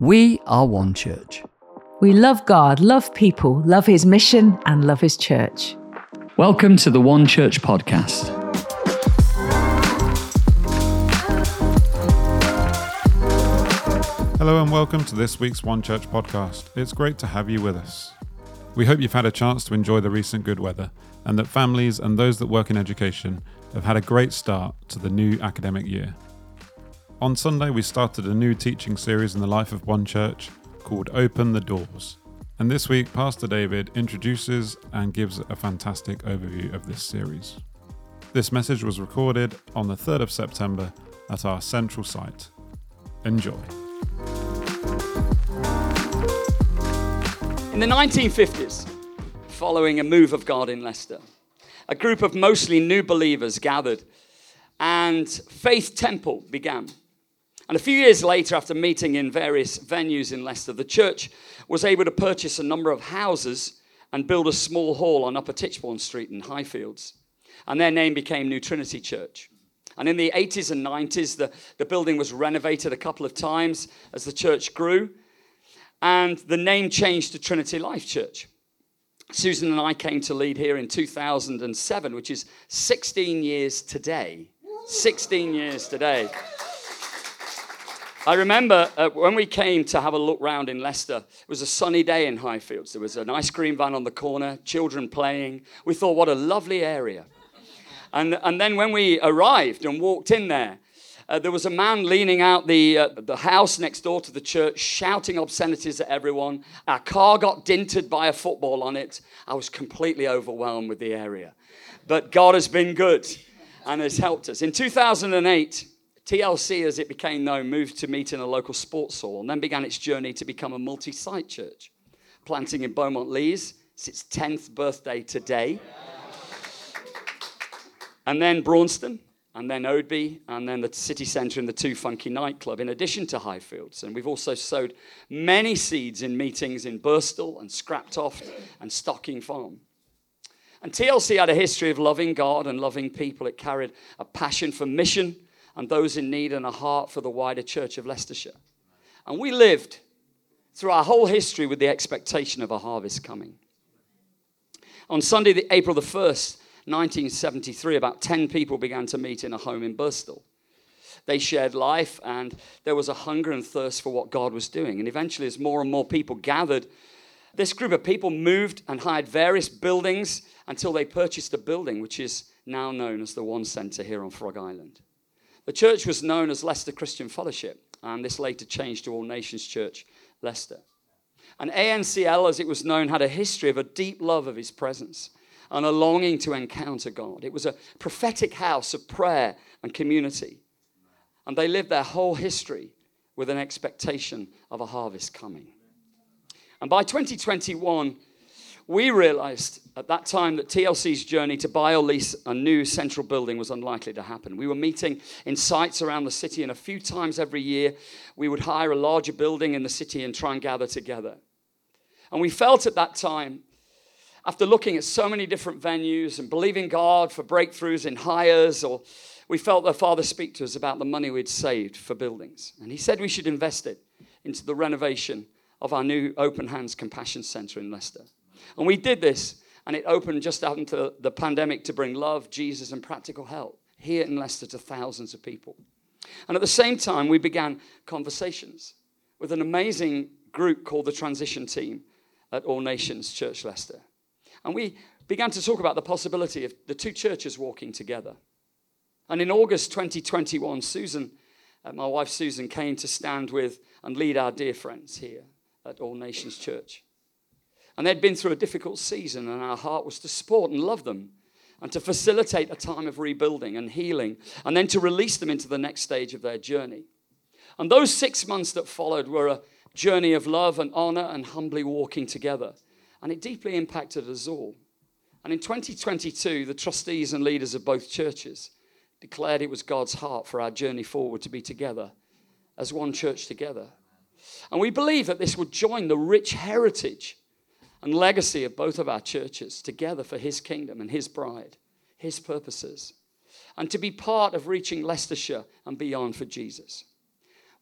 We are one church. We love God, love people, love His mission, and love His church. Welcome to the One Church podcast. Hello and welcome to this week's One Church podcast. It's great to have you with us. We hope you've had a chance to enjoy the recent good weather and that families and those that work in education have had a great start to the new academic year. On Sunday, we started a new teaching series in the life of One Church called Open the Doors. And this week, Pastor David introduces and gives a fantastic overview of this series. This message was recorded on the 3rd of September at our central site. Enjoy. In the 1950s, following a move of God in Leicester, a group of mostly new believers gathered and Faith Temple began. And a few years later, after meeting in various venues in Leicester, the church was able to purchase a number of houses and build a small hall on Upper Tichborne Street in Highfields. And their name became New Trinity Church. And in the 80s and 90s, the, the building was renovated a couple of times as the church grew. And the name changed to Trinity Life Church. Susan and I came to lead here in 2007, which is 16 years today. 16 years today. I remember uh, when we came to have a look round in Leicester, it was a sunny day in Highfields. There was an ice cream van on the corner, children playing. We thought, what a lovely area. And, and then when we arrived and walked in there, uh, there was a man leaning out the, uh, the house next door to the church, shouting obscenities at everyone. Our car got dinted by a football on it. I was completely overwhelmed with the area. But God has been good and has helped us. In 2008, TLC, as it became known, moved to meet in a local sports hall and then began its journey to become a multi site church, planting in Beaumont Leys. It's its 10th birthday today. And then Braunstone, and then Oadby, and then the city centre and the Two Funky nightclub, in addition to Highfields. And we've also sowed many seeds in meetings in Birstall and Scraptoft and Stocking Farm. And TLC had a history of loving God and loving people. It carried a passion for mission and those in need and a heart for the wider church of Leicestershire. And we lived through our whole history with the expectation of a harvest coming. On Sunday, the, April the 1st, 1973, about 10 people began to meet in a home in Birstall. They shared life, and there was a hunger and thirst for what God was doing. And eventually, as more and more people gathered, this group of people moved and hired various buildings until they purchased a building which is now known as the One Centre here on Frog Island. The church was known as Leicester Christian Fellowship, and this later changed to All Nations Church, Leicester. And ANCL, as it was known, had a history of a deep love of his presence and a longing to encounter God. It was a prophetic house of prayer and community. And they lived their whole history with an expectation of a harvest coming. And by 2021, we realized at that time that TLC's journey to buy or lease a new central building was unlikely to happen. We were meeting in sites around the city, and a few times every year, we would hire a larger building in the city and try and gather together. And we felt at that time, after looking at so many different venues and believing God for breakthroughs in hires, or we felt the Father speak to us about the money we'd saved for buildings. And He said we should invest it into the renovation of our new Open Hands Compassion Centre in Leicester. And we did this, and it opened just after the pandemic to bring love, Jesus, and practical help here in Leicester to thousands of people. And at the same time, we began conversations with an amazing group called the Transition Team at All Nations Church Leicester. And we began to talk about the possibility of the two churches walking together. And in August 2021, Susan, uh, my wife Susan, came to stand with and lead our dear friends here at All Nations Church. And they'd been through a difficult season, and our heart was to support and love them and to facilitate a time of rebuilding and healing, and then to release them into the next stage of their journey. And those six months that followed were a journey of love and honor and humbly walking together. And it deeply impacted us all. And in 2022, the trustees and leaders of both churches declared it was God's heart for our journey forward to be together as one church together. And we believe that this would join the rich heritage and legacy of both of our churches together for His kingdom and His bride, His purposes, and to be part of reaching Leicestershire and beyond for Jesus.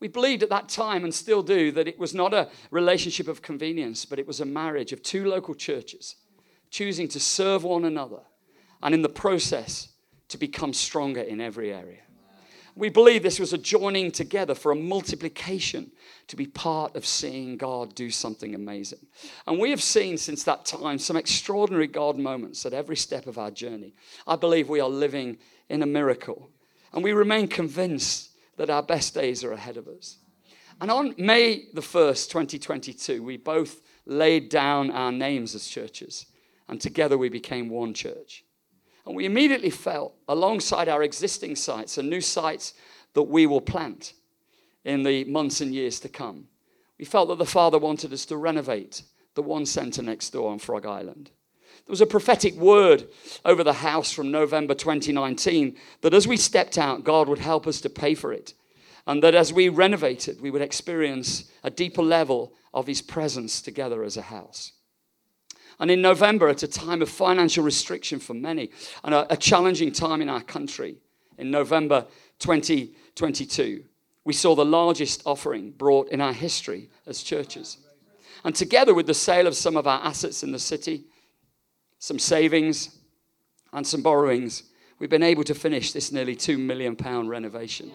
We believed at that time and still do that it was not a relationship of convenience, but it was a marriage of two local churches choosing to serve one another and in the process to become stronger in every area. We believe this was a joining together for a multiplication to be part of seeing God do something amazing. And we have seen since that time some extraordinary God moments at every step of our journey. I believe we are living in a miracle. And we remain convinced that our best days are ahead of us. And on May the 1st, 2022, we both laid down our names as churches, and together we became one church. And we immediately felt, alongside our existing sites and new sites that we will plant in the months and years to come, we felt that the Father wanted us to renovate the one centre next door on Frog Island. There was a prophetic word over the house from November 2019 that as we stepped out, God would help us to pay for it. And that as we renovated, we would experience a deeper level of His presence together as a house. And in November, at a time of financial restriction for many and a, a challenging time in our country, in November 2022, we saw the largest offering brought in our history as churches. And together with the sale of some of our assets in the city, some savings, and some borrowings, we've been able to finish this nearly £2 million renovation.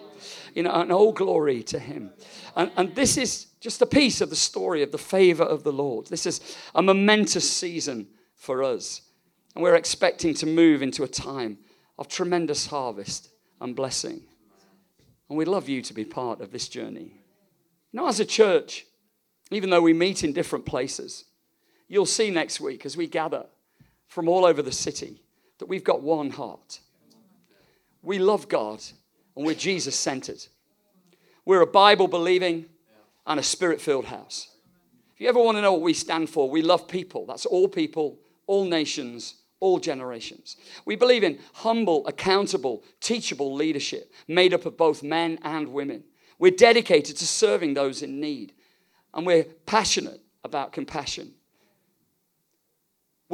You know, and all glory to Him. And, and this is just a piece of the story of the favor of the Lord. This is a momentous season for us. And we're expecting to move into a time of tremendous harvest and blessing. And we'd love you to be part of this journey. Now, as a church, even though we meet in different places, you'll see next week as we gather from all over the city that we've got one heart. We love God and we're Jesus centered. We're a Bible believing, and a spirit filled house. If you ever want to know what we stand for, we love people. That's all people, all nations, all generations. We believe in humble, accountable, teachable leadership made up of both men and women. We're dedicated to serving those in need, and we're passionate about compassion.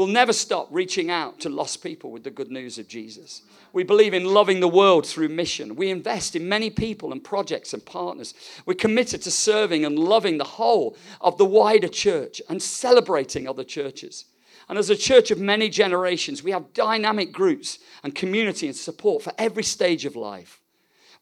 We'll never stop reaching out to lost people with the good news of Jesus. We believe in loving the world through mission. We invest in many people and projects and partners. We're committed to serving and loving the whole of the wider church and celebrating other churches. And as a church of many generations, we have dynamic groups and community and support for every stage of life.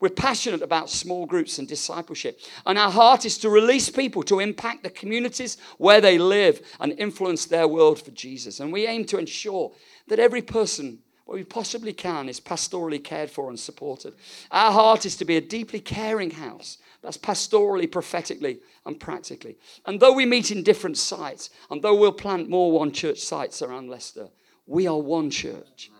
We're passionate about small groups and discipleship. And our heart is to release people to impact the communities where they live and influence their world for Jesus. And we aim to ensure that every person, where we possibly can, is pastorally cared for and supported. Our heart is to be a deeply caring house. That's pastorally, prophetically, and practically. And though we meet in different sites, and though we'll plant more one church sites around Leicester, we are one church.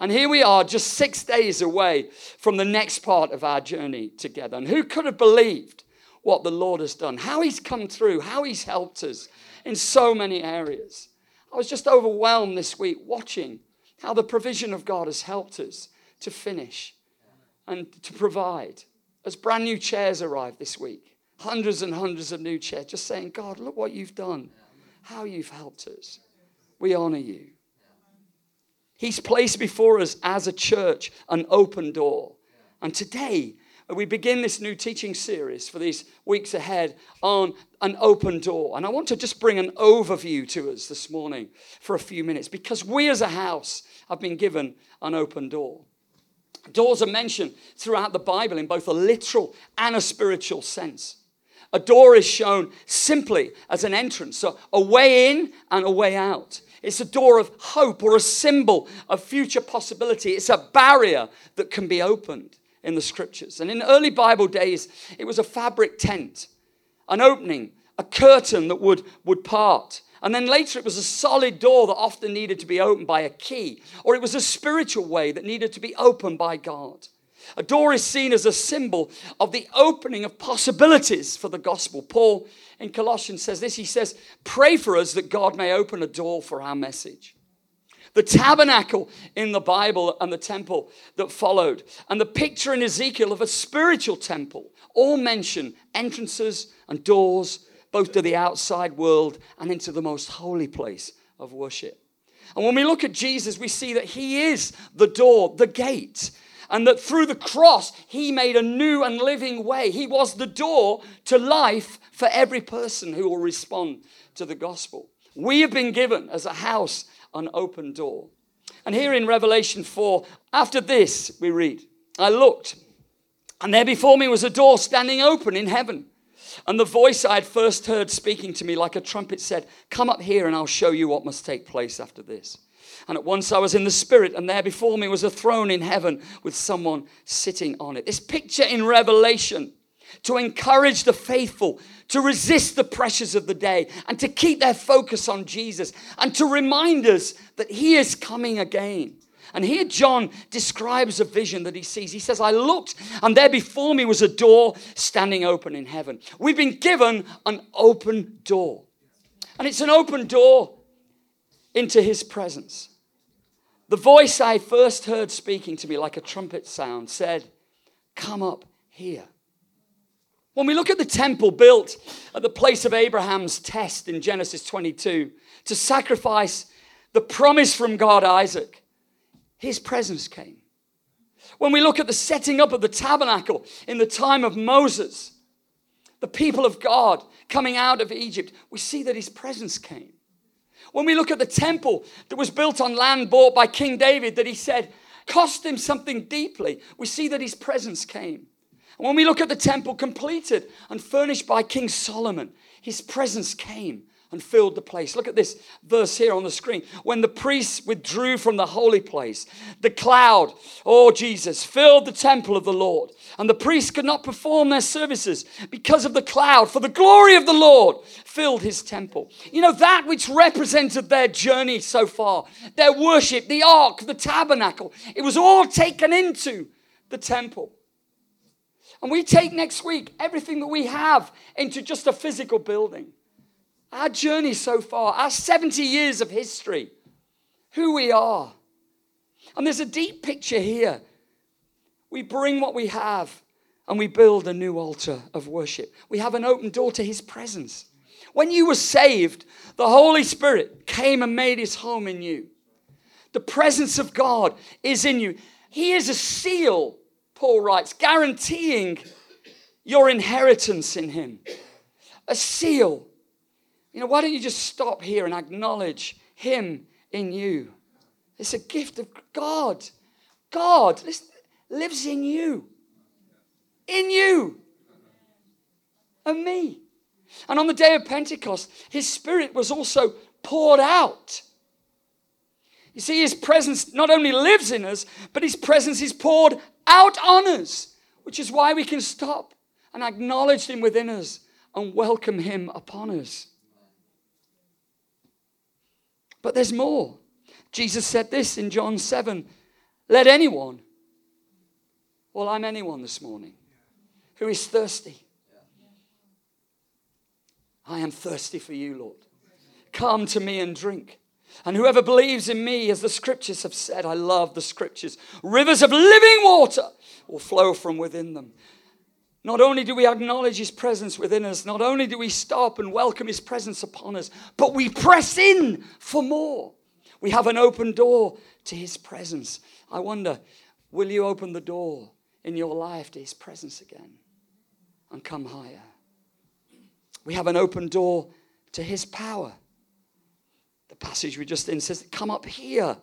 And here we are, just six days away from the next part of our journey together. And who could have believed what the Lord has done? How He's come through, how He's helped us in so many areas. I was just overwhelmed this week watching how the provision of God has helped us to finish and to provide. As brand new chairs arrived this week, hundreds and hundreds of new chairs, just saying, God, look what you've done, how you've helped us. We honor you. He's placed before us as a church an open door. And today, we begin this new teaching series for these weeks ahead on an open door. And I want to just bring an overview to us this morning for a few minutes because we as a house have been given an open door. Doors are mentioned throughout the Bible in both a literal and a spiritual sense. A door is shown simply as an entrance, so a way in and a way out. It's a door of hope or a symbol of future possibility. It's a barrier that can be opened in the scriptures. And in early Bible days, it was a fabric tent, an opening, a curtain that would, would part. And then later, it was a solid door that often needed to be opened by a key, or it was a spiritual way that needed to be opened by God. A door is seen as a symbol of the opening of possibilities for the gospel. Paul in Colossians says this he says, Pray for us that God may open a door for our message. The tabernacle in the Bible and the temple that followed, and the picture in Ezekiel of a spiritual temple, all mention entrances and doors, both to the outside world and into the most holy place of worship. And when we look at Jesus, we see that he is the door, the gate And that through the cross, he made a new and living way. He was the door to life for every person who will respond to the gospel. We have been given as a house an open door. And here in Revelation 4, after this, we read, I looked, and there before me was a door standing open in heaven. And the voice I had first heard speaking to me like a trumpet said, Come up here and I'll show you what must take place after this. And at once I was in the spirit, and there before me was a throne in heaven with someone sitting on it. This picture in Revelation to encourage the faithful to resist the pressures of the day and to keep their focus on Jesus and to remind us that He is coming again. And here John describes a vision that he sees. He says, I looked, and there before me was a door standing open in heaven. We've been given an open door. And it's an open door into his presence. The voice I first heard speaking to me like a trumpet sound said, Come up here. When we look at the temple built at the place of Abraham's test in Genesis 22 to sacrifice the promise from God, Isaac, his presence came. When we look at the setting up of the tabernacle in the time of Moses, the people of God coming out of Egypt, we see that his presence came. When we look at the temple that was built on land bought by King David, that he said cost him something deeply, we see that his presence came. And when we look at the temple completed and furnished by King Solomon, his presence came and filled the place. Look at this verse here on the screen. When the priests withdrew from the holy place, the cloud, oh Jesus, filled the temple of the Lord. And the priests could not perform their services because of the cloud, for the glory of the Lord filled his temple. You know, that which represented their journey so far, their worship, the ark, the tabernacle, it was all taken into the temple. And we take next week everything that we have into just a physical building. Our journey so far, our 70 years of history, who we are. And there's a deep picture here. We bring what we have and we build a new altar of worship. We have an open door to his presence. When you were saved, the Holy Spirit came and made his home in you. The presence of God is in you. He is a seal Paul writes, guaranteeing your inheritance in Him. A seal. You know, why don't you just stop here and acknowledge Him in you? It's a gift of God. God lives in you. In you. And me. And on the day of Pentecost, His Spirit was also poured out. You see, His presence not only lives in us, but His presence is poured out on us, which is why we can stop and acknowledge Him within us and welcome Him upon us. But there's more. Jesus said this in John 7 Let anyone, well, I'm anyone this morning, who is thirsty. I am thirsty for you, Lord. Come to me and drink. And whoever believes in me, as the scriptures have said, I love the scriptures, rivers of living water will flow from within them. Not only do we acknowledge his presence within us, not only do we stop and welcome his presence upon us, but we press in for more. We have an open door to his presence. I wonder, will you open the door in your life to his presence again and come higher? We have an open door to his power. The passage we just in says, Come up here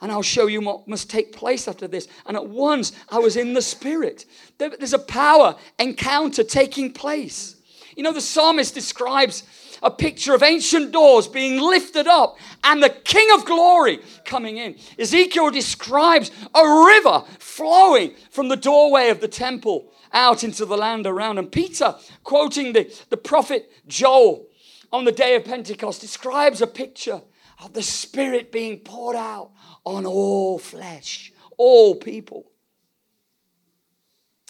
and I'll show you what must take place after this. And at once I was in the Spirit. There's a power encounter taking place. You know, the psalmist describes a picture of ancient doors being lifted up and the King of glory coming in. Ezekiel describes a river flowing from the doorway of the temple out into the land around. And Peter, quoting the, the prophet Joel, on the day of Pentecost describes a picture of the Spirit being poured out on all flesh, all people.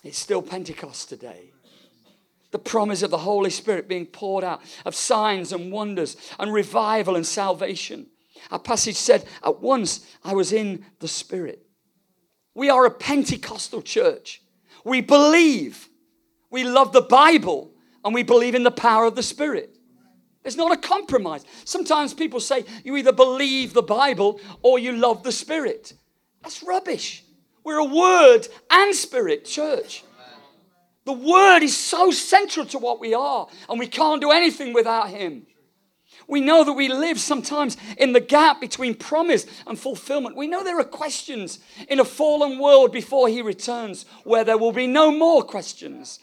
It's still Pentecost today. The promise of the Holy Spirit being poured out, of signs and wonders, and revival and salvation. Our passage said, At once I was in the Spirit. We are a Pentecostal church. We believe, we love the Bible, and we believe in the power of the Spirit. It's not a compromise. Sometimes people say you either believe the Bible or you love the Spirit. That's rubbish. We're a word and spirit church. The word is so central to what we are, and we can't do anything without him. We know that we live sometimes in the gap between promise and fulfillment. We know there are questions in a fallen world before he returns where there will be no more questions.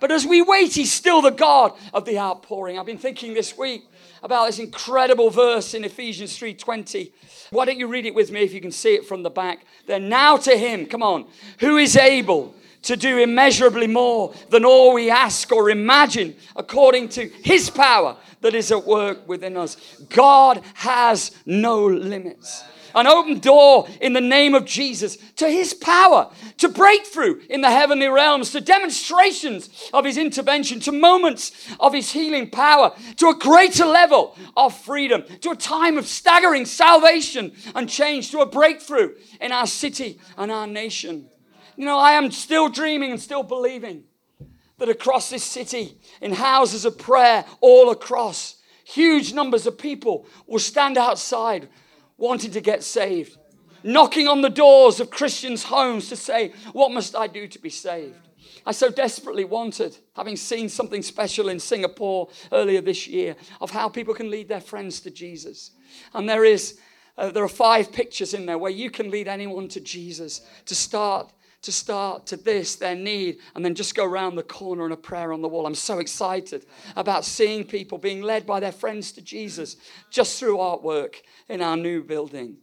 But as we wait, he's still the God of the outpouring. I've been thinking this week about this incredible verse in Ephesians 3:20. Why don't you read it with me if you can see it from the back? Then now to him, come on, who is able to do immeasurably more than all we ask or imagine according to his power that is at work within us. God has no limits. An open door in the name of Jesus to his power, to breakthrough in the heavenly realms, to demonstrations of his intervention, to moments of his healing power, to a greater level of freedom, to a time of staggering salvation and change, to a breakthrough in our city and our nation. You know, I am still dreaming and still believing that across this city, in houses of prayer all across, huge numbers of people will stand outside wanting to get saved, knocking on the doors of Christians' homes to say, What must I do to be saved? I so desperately wanted, having seen something special in Singapore earlier this year, of how people can lead their friends to Jesus. And there is, uh, there are five pictures in there where you can lead anyone to Jesus to start to start to this, their need, and then just go around the corner and a prayer on the wall. I'm so excited about seeing people being led by their friends to Jesus just through artwork in our new building.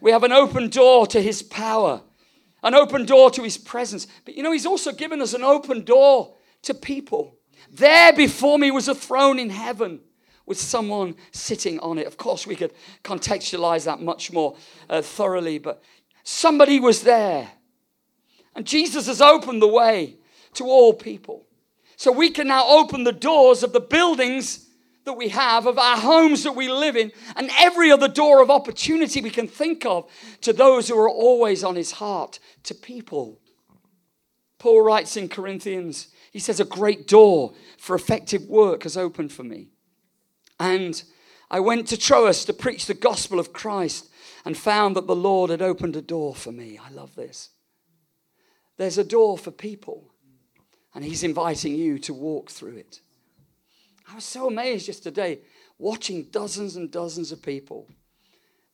We have an open door to his power, an open door to his presence. But you know, he's also given us an open door to people. There before me was a throne in heaven with someone sitting on it. Of course, we could contextualize that much more uh, thoroughly, but somebody was there and Jesus has opened the way to all people. So we can now open the doors of the buildings that we have, of our homes that we live in, and every other door of opportunity we can think of to those who are always on his heart, to people. Paul writes in Corinthians, he says, A great door for effective work has opened for me. And I went to Troas to preach the gospel of Christ and found that the Lord had opened a door for me. I love this. There's a door for people, and He's inviting you to walk through it. I was so amazed yesterday watching dozens and dozens of people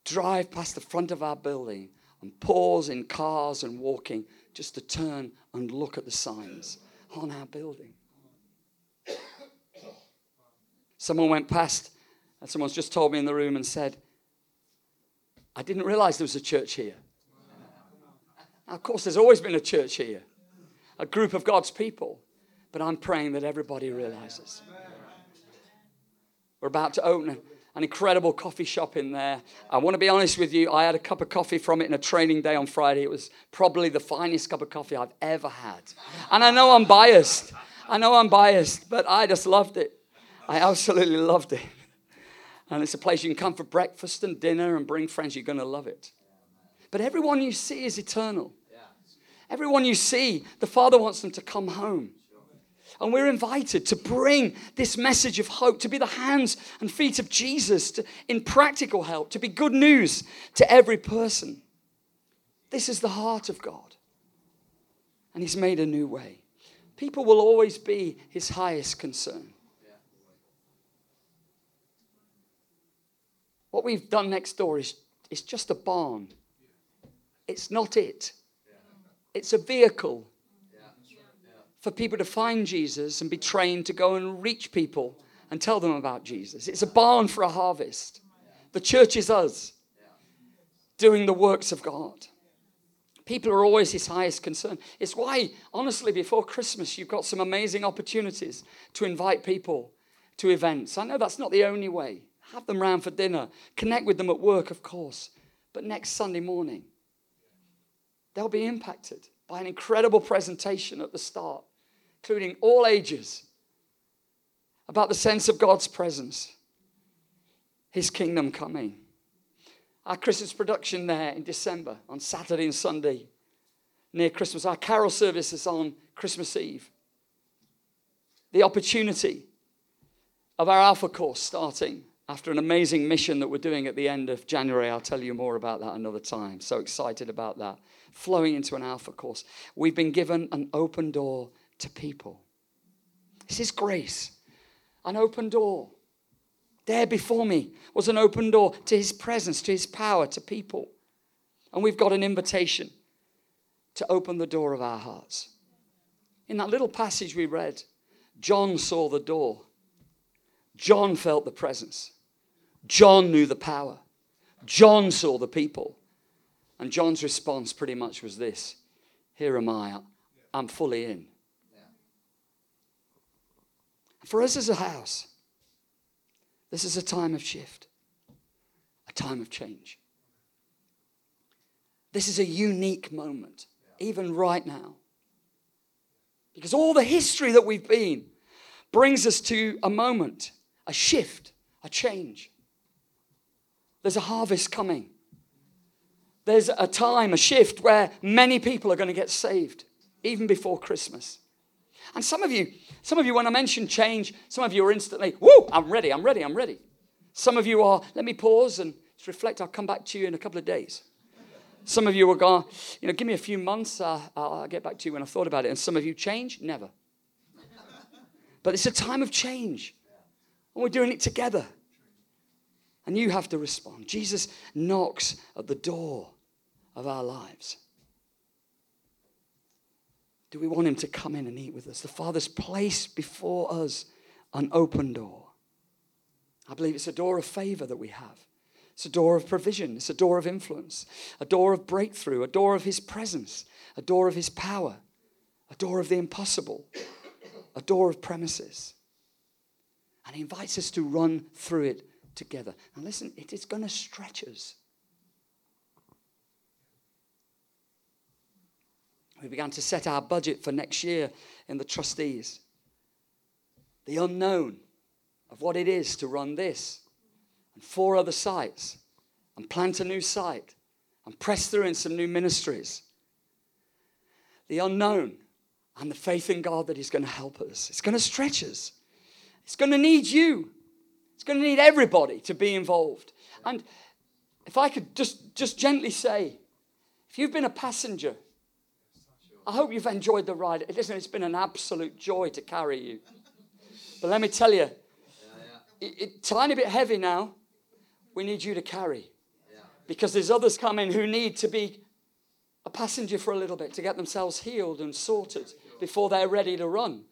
drive past the front of our building and pause in cars and walking just to turn and look at the signs on our building. Someone went past, and someone's just told me in the room and said, I didn't realize there was a church here. Of course, there's always been a church here, a group of God's people, but I'm praying that everybody realizes. We're about to open an incredible coffee shop in there. I want to be honest with you, I had a cup of coffee from it in a training day on Friday. It was probably the finest cup of coffee I've ever had. And I know I'm biased. I know I'm biased, but I just loved it. I absolutely loved it. And it's a place you can come for breakfast and dinner and bring friends. You're going to love it. But everyone you see is eternal. Everyone you see, the Father wants them to come home. And we're invited to bring this message of hope, to be the hands and feet of Jesus to, in practical help, to be good news to every person. This is the heart of God. And He's made a new way. People will always be His highest concern. What we've done next door is, is just a barn it's not it. It's a vehicle for people to find Jesus and be trained to go and reach people and tell them about Jesus. It's a barn for a harvest. The church is us doing the works of God. People are always his highest concern. It's why, honestly, before Christmas, you've got some amazing opportunities to invite people to events. I know that's not the only way. Have them round for dinner, connect with them at work, of course. But next Sunday morning, they'll be impacted by an incredible presentation at the start, including all ages, about the sense of God's presence, His kingdom coming. Our Christmas production there in December on Saturday and Sunday near Christmas. Our carol service is on Christmas Eve. The opportunity of our Alpha course starting after an amazing mission that we're doing at the end of January. I'll tell you more about that another time. So excited about that flowing into an alpha course. We've been given an open door to people. This is grace, an open door. There before me was an open door to his presence, to his power, to people. And we've got an invitation to open the door of our hearts. In that little passage we read, John saw the door. John felt the presence. John knew the power. John saw the people. And John's response pretty much was this Here am I. I'm fully in. For us as a house, this is a time of shift, a time of change. This is a unique moment, even right now. Because all the history that we've been brings us to a moment, a shift, a change. There's a harvest coming. There's a time, a shift where many people are going to get saved, even before Christmas. And some of you, some of you, when I mention change, some of you are instantly, whoo, I'm ready, I'm ready, I'm ready. Some of you are, let me pause and just reflect, I'll come back to you in a couple of days. Some of you are going, you know, give me a few months, uh, I'll get back to you when I've thought about it. And some of you change, never. But it's a time of change. And we're doing it together. And you have to respond. Jesus knocks at the door of our lives. Do we want him to come in and eat with us? The Father's placed before us an open door. I believe it's a door of favor that we have. It's a door of provision. It's a door of influence, a door of breakthrough, a door of his presence, a door of his power, a door of the impossible, a door of premises. And he invites us to run through it together. And listen, it is going to stretch us. We began to set our budget for next year in the trustees. The unknown of what it is to run this and four other sites and plant a new site and press through in some new ministries. The unknown and the faith in God that He's going to help us. It's going to stretch us. It's going to need you. It's going to need everybody to be involved. And if I could just, just gently say, if you've been a passenger, I hope you've enjoyed the ride. Listen, it's been an absolute joy to carry you. But let me tell you, it, it, tiny bit heavy now. We need you to carry because there's others coming who need to be a passenger for a little bit to get themselves healed and sorted before they're ready to run.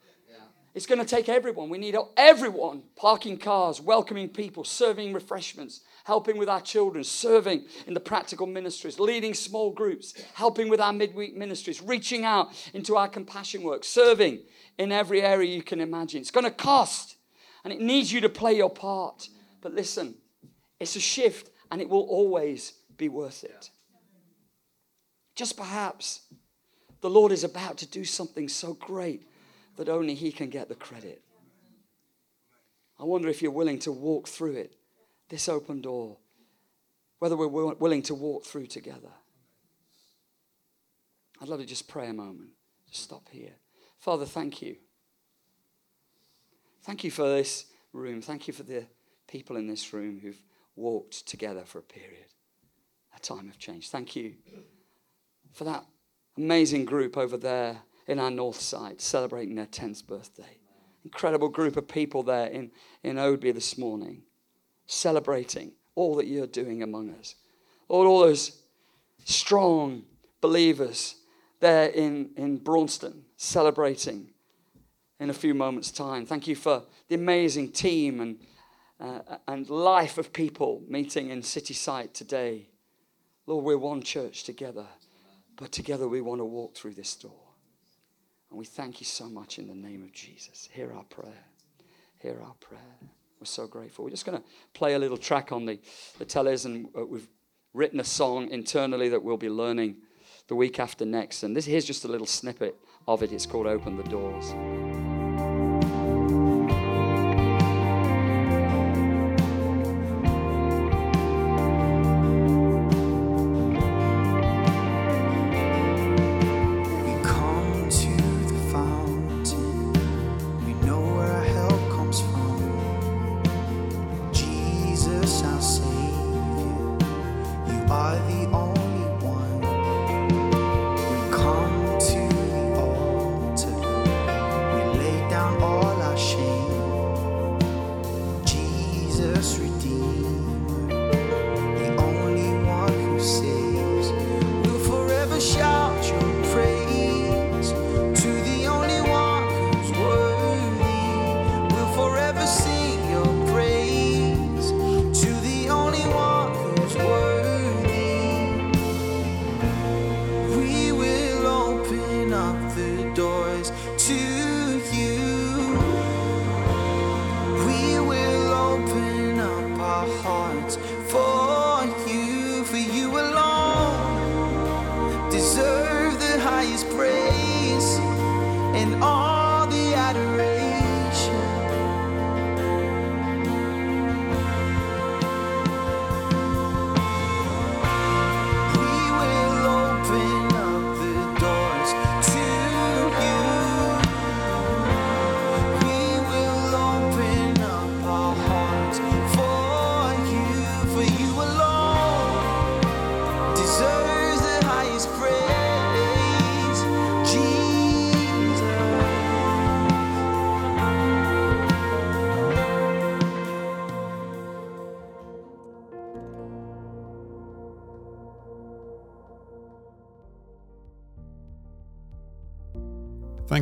It's going to take everyone. We need everyone parking cars, welcoming people, serving refreshments, helping with our children, serving in the practical ministries, leading small groups, helping with our midweek ministries, reaching out into our compassion work, serving in every area you can imagine. It's going to cost and it needs you to play your part. But listen, it's a shift and it will always be worth it. Just perhaps the Lord is about to do something so great that only He can get the credit. I wonder if you're willing to walk through it, this open door, whether we're willing to walk through together. I'd love to just pray a moment. Just stop here. Father, thank you. Thank you for this room. Thank you for the people in this room who've walked together for a period, a time of change. Thank you for that amazing group over there in our north side celebrating their 10th birthday. Incredible group of people there in, in Oadby this morning celebrating all that you're doing among us. All, all those strong believers there in, in Braunstone celebrating in a few moments' time. Thank you for the amazing team and, uh, and life of people meeting in City Site today. Lord, we're one church together, but together we want to walk through this door. And we thank you so much in the name of Jesus. Hear our prayer. Hear our prayer. We're so grateful. We're just going to play a little track on the, the tellers, and uh, we've written a song internally that we'll be learning the week after next. And this here's just a little snippet of it. It's called Open the Doors.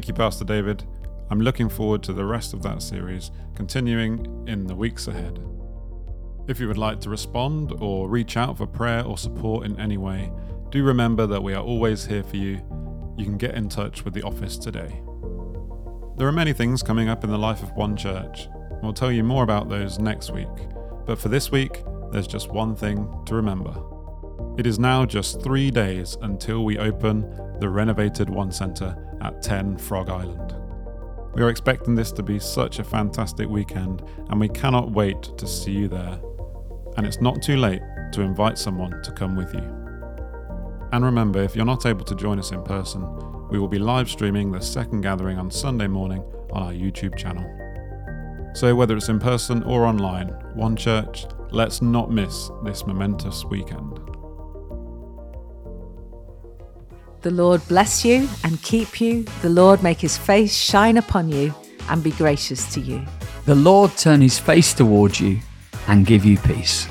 Thank you, Pastor David. I'm looking forward to the rest of that series, continuing in the weeks ahead. If you would like to respond or reach out for prayer or support in any way, do remember that we are always here for you. You can get in touch with the office today. There are many things coming up in the life of One Church. We'll tell you more about those next week. But for this week, there's just one thing to remember. It is now just three days until we open the renovated One Centre at 10 Frog Island. We are expecting this to be such a fantastic weekend, and we cannot wait to see you there. And it's not too late to invite someone to come with you. And remember, if you're not able to join us in person, we will be live streaming the second gathering on Sunday morning on our YouTube channel. So, whether it's in person or online, One Church, let's not miss this momentous weekend. The Lord bless you and keep you. The Lord make his face shine upon you and be gracious to you. The Lord turn his face towards you and give you peace.